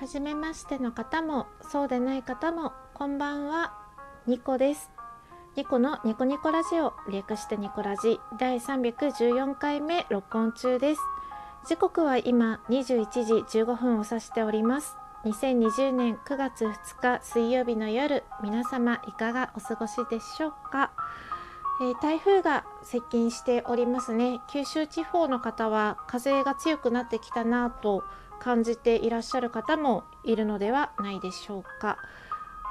初めましての方もそうでない方もこんばんは。ニコです。ニコのニコニコラジオ略してニコラジ。第314回目録音中です。時刻は今21時15分を指しております。2020年9月2日水曜日の夜皆様いかがお過ごしでしょうか、えー、台風が接近しておりますね。九州地方の方は風が強くなってきたなと感じていらっしゃる方もいるのではないでしょうか。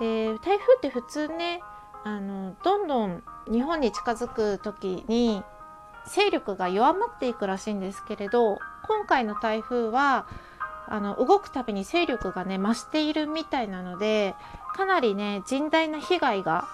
えー、台風って普通ねあのどんどん日本に近づく時に勢力が弱まっていくらしいんですけれど今回の台風はあの動くたびに勢力がね増しているみたいなのでかなりね甚大な被害が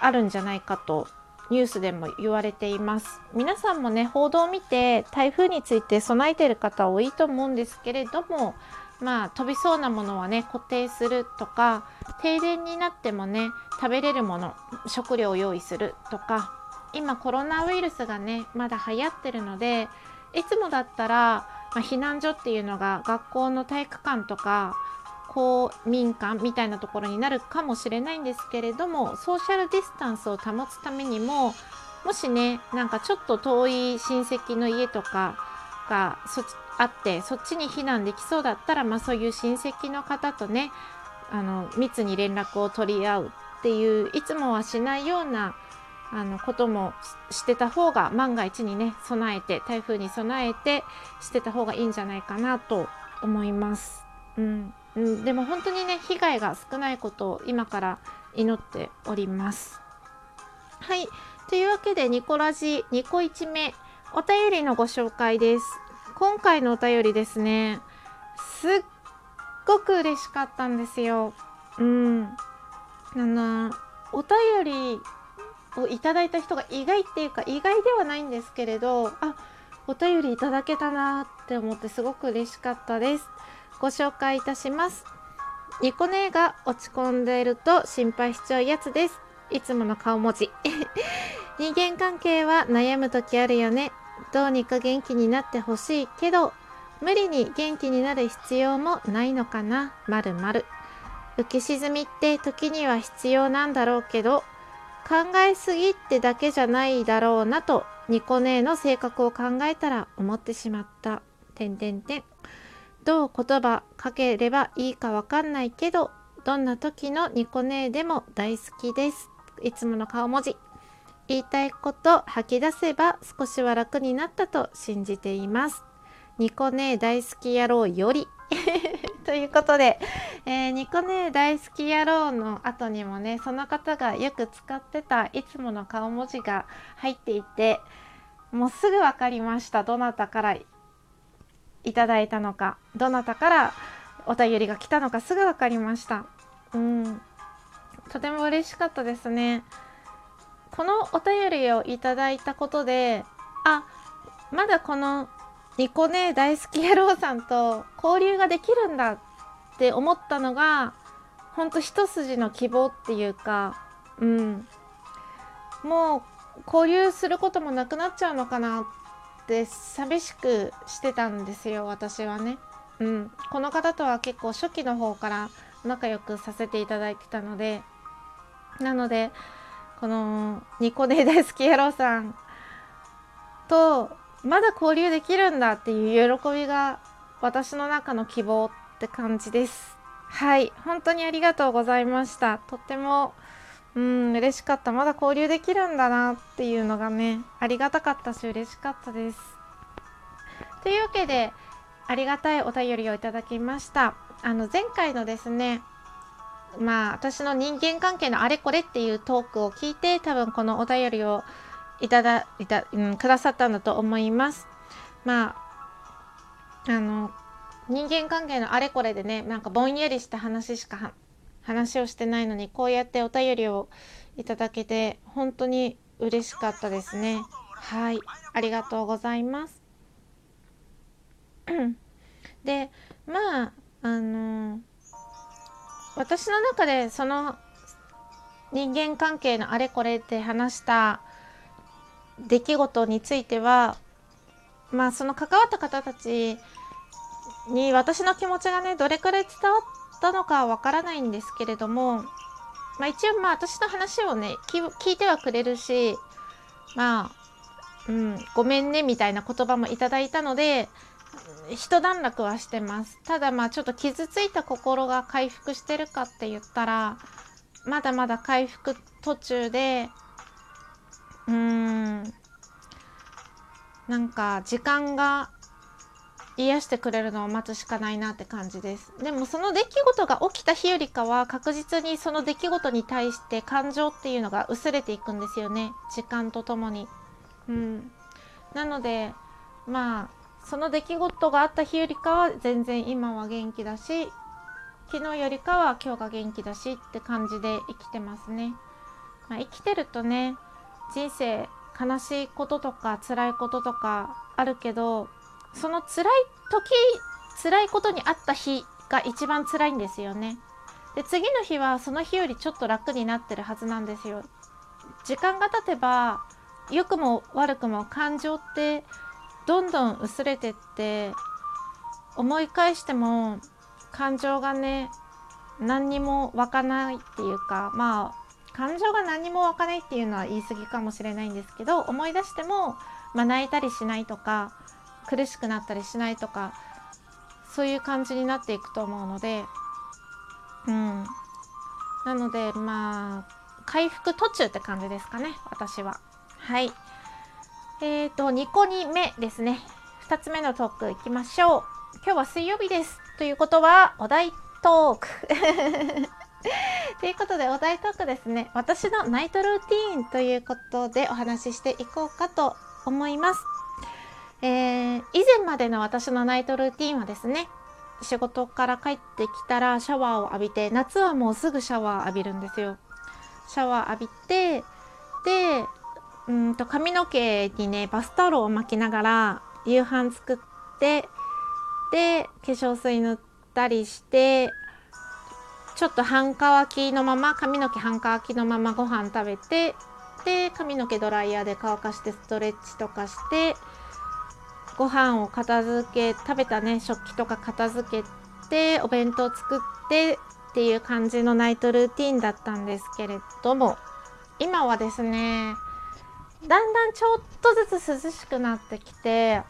あるんじゃないかとニュースでも言われています。皆さんもね報道を見て台風について備えてる方多いと思うんですけれどもまあ飛びそうなものはね固定するとか停電になってもね食べれるもの食料を用意するとか今コロナウイルスがねまだ流行ってるのでいつもだったら、まあ、避難所っていうのが学校の体育館とか公民館みたいなところになるかもしれないんですけれどもソーシャルディスタンスを保つためにももしねなんかちょっと遠い親戚の家とかがそあってそっちに避難できそうだったら、まあ、そういう親戚の方とねあの密に連絡を取り合うっていういつもはしないようなあのこともしてた方が万が一にね備えて台風に備えてしてた方がいいんじゃないかなと思います。うんうん、でも本当にね被害が少ないことを今から祈っております。はいというわけでニコラジニコ1目お便りのご紹介です。今回のお便りですねすっごく嬉しかったんですよ。うんあのお便りをいただいた人が意外っていうか意外ではないんですけれどあお便りいただけたなって思ってすごく嬉しかったです。ご紹介いたします。ニコ姉が落ち込んでいると心配しちゃうやつです。いつもの顔文字。人間関係は悩む時あるよね。どうにか元気になってほしいけど無理に元気になる必要もないのかな。まるまる。浮き沈みって時には必要なんだろうけど考えすぎってだけじゃないだろうなとニコ姉の性格を考えたら思ってしまった。てんてんてん。どう言葉かければいいかわかんないけどどんな時のニコ姉でも大好きです。いつもの顔文字。言いたいこと吐き出せば少しは楽になったと信じています。ニコ姉大好き野郎より。ということで、えー、ニコ姉大好き野郎の後にもねその方がよく使ってたいつもの顔文字が入っていてもうすぐ分かりました。どなたからいただいたのかどなたからお便りが来たのかすぐ分かりました。うん。とても嬉しかったですね。このお便りをいただいたことであまだこのニコネ大好き野郎さんと交流ができるんだって思ったのがほんと一筋の希望っていうかうん。もう交流することもなくなっちゃうのかなって寂しくしてたんですよ私はね。うん、この方とは結構初期の方から仲良くさせていただいてたのでなのでこのニコネ大好き野郎さんとまだ交流できるんだっていう喜びが私の中の希望って感じです。はい本当にありがとうございました。とってもうん嬉しかったまだ交流できるんだなっていうのがねありがたかったし嬉しかったです。というわけでありがたいお便りをいただきました。あの前回のですねまあ私の人間関係のあれこれっていうトークを聞いて多分このお便りをいただいた、うん、くださったんだと思います。まああの人間関係のあれこれでねなんかぼんやりした話しか話をしてないのにこうやってお便りをいただけて本当に嬉しかったですね。はい。ありがとうございます。でまああの私の中でその人間関係のあれこれって話した出来事についてはまあその関わった方たちに私の気持ちがねどれくらい伝わったのかわからないんですけれども、まあ、一応まあ私の話をね聞いてはくれるしまあ、うん、ごめんねみたいな言葉もいただいたので一段落はしてます。ただまあちょっと傷ついた心が回復してるかって言ったらまだまだ回復途中でうーんなんか時間が癒してくれるのを待つしかないなって感じです。でもその出来事が起きた日よりかは確実にその出来事に対して感情っていうのが薄れていくんですよね。時間とともに。うん。なのでまあその出来事があった日よりかは全然今は元気だし昨日よりかは今日が元気だしって感じで生きてますね、まあ、生きてるとね人生悲しいこととか辛いこととかあるけどその辛い時辛いことにあった日が一番辛いんですよね。で次の日はその日よりちょっと楽になってるはずなんですよ。時間が経てば良くも悪くも感情ってどんどん薄れてって思い返しても感情がね何にも湧かないっていうかまあ感情が何にも湧かないっていうのは言い過ぎかもしれないんですけど思い出しても、まあ、泣いたりしないとか苦しくなったりしないとかそういう感じになっていくと思うのでうん。なのでまあ回復途中って感じですかね私は。はい。えーと2個2目ですね。2つ目のトークいきましょう。今日は水曜日です。ということはお題トーク。ということでお題トークですね。私のナイトルーティーンということでお話ししていこうかと思います。えー、以前までの私のナイトルーティンはですね仕事から帰ってきたらシャワーを浴びて夏はもうすぐシャワー浴びるんですよ。シャワー浴びてでうんと髪の毛にねバスタオルを巻きながら夕飯作ってで化粧水塗ったりしてちょっと半乾きのまま髪の毛半乾きのままご飯食べてで髪の毛ドライヤーで乾かしてストレッチとかしてご飯を片付け食べたね食器とか片付けてお弁当作ってっていう感じのナイトルーティンだったんですけれども今はですねだんだんちょっとずつ涼しくなってきて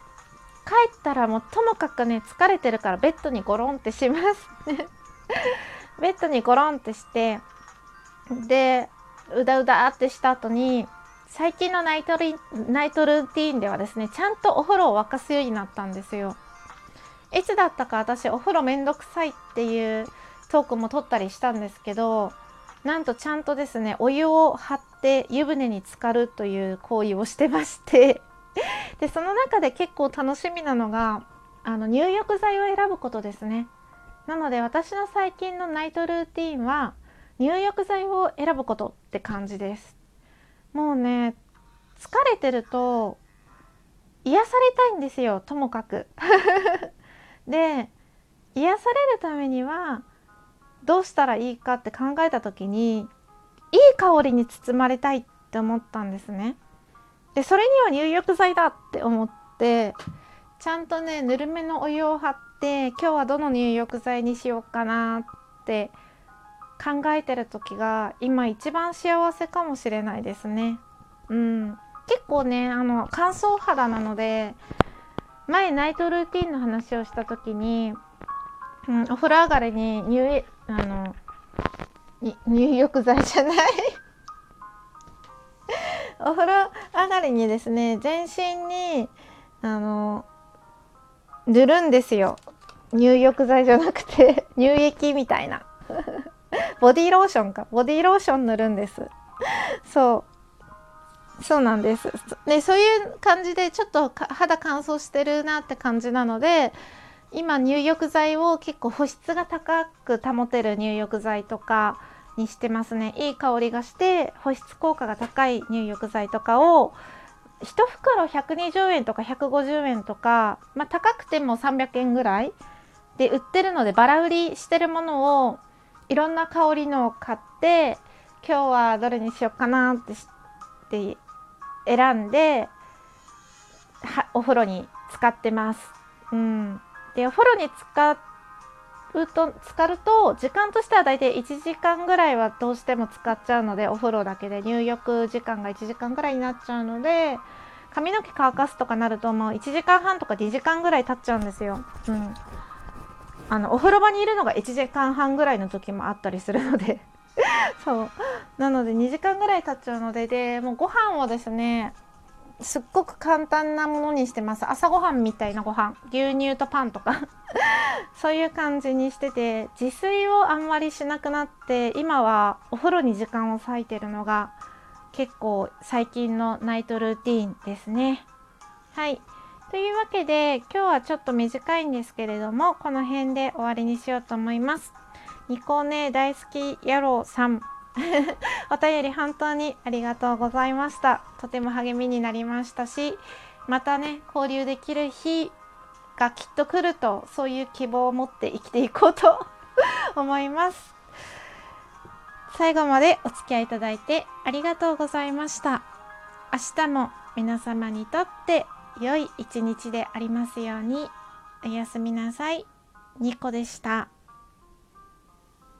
帰ったらもうともかくね疲れてるからベッドにゴロンってします。ベッドにゴロンってしてでうだうだってした後に最近のナイトリナイトルーティーンではですねちゃんとお風呂を沸かすようになったんですよ。いつだったか私お風呂めんどくさいっていうトークも撮ったりしたんですけどなんとちゃんとですねお湯を張って湯船に浸かるという行為をしてまして。でその中で結構楽しみなのがあの入浴剤を選ぶことですね。なので私の最近のナイトルーティンは入浴剤を選ぶことって感じです。もうね疲れてると癒されたいんですよともかく。で癒されるためにはどうしたらいいかって考えた時にいい香りに包まれたいって思ったんですね。でそれには入浴剤だって思ってちゃんとねぬるめのお湯を張って今日はどの入浴剤にしようかなって考えてる時が今一番幸せかもしれないですね。うん、結構ねあの乾燥肌なので前ナイトルーティンの話をした時に、うん、お風呂上がりに入あの入浴剤じゃない？お風呂上がりにですね全身にあの塗るんですよ。入浴剤じゃなくて 乳液みたいな。ボディローションか。ボディローション塗るんです。そう。そうなんです。でそういう感じでちょっと肌乾燥してるなって感じなので今入浴剤を結構保湿が高く保てる入浴剤とかにしてますね。いい香りがして保湿効果が高い入浴剤とかを1袋120円とか150円とか、まあ、高くても300円ぐらいで売ってるのでバラ売りしてるものをいろんな香りのを買って今日はどれにしようかなってって選んではお風呂に使ってます。うん、でお風呂に使うと浸かると時間としては大体1時間ぐらいはどうしても使っちゃうのでお風呂だけで入浴時間が1時間ぐらいになっちゃうので髪の毛乾かすとかなるともう1時間半とか2時間ぐらい経っちゃうんですよ。うんあのお風呂場にいるのが1時間半ぐらいの時もあったりするので。そう。なので2時間ぐらい経っちゃうので。でもうご飯をですねすっごく簡単なものにしてます。朝ごはんみたいなご飯。牛乳とパンとか。そういう感じにしてて自炊をあんまりしなくなって今はお風呂に時間を割いてるのが結構最近のナイトルーティーンですね。はいというわけで今日はちょっと短いんですけれどもこの辺で終わりにしようと思います。ニコネ大好き野郎さん。お便り本当にありがとうございました。とても励みになりましたしまたね交流できる日がきっと来るとそういう希望を持って生きていこうと 思います。最後までお付き合いいただいてありがとうございました。明日も皆様にとって良い一日でありますように。おやすみなさい。ニコでした。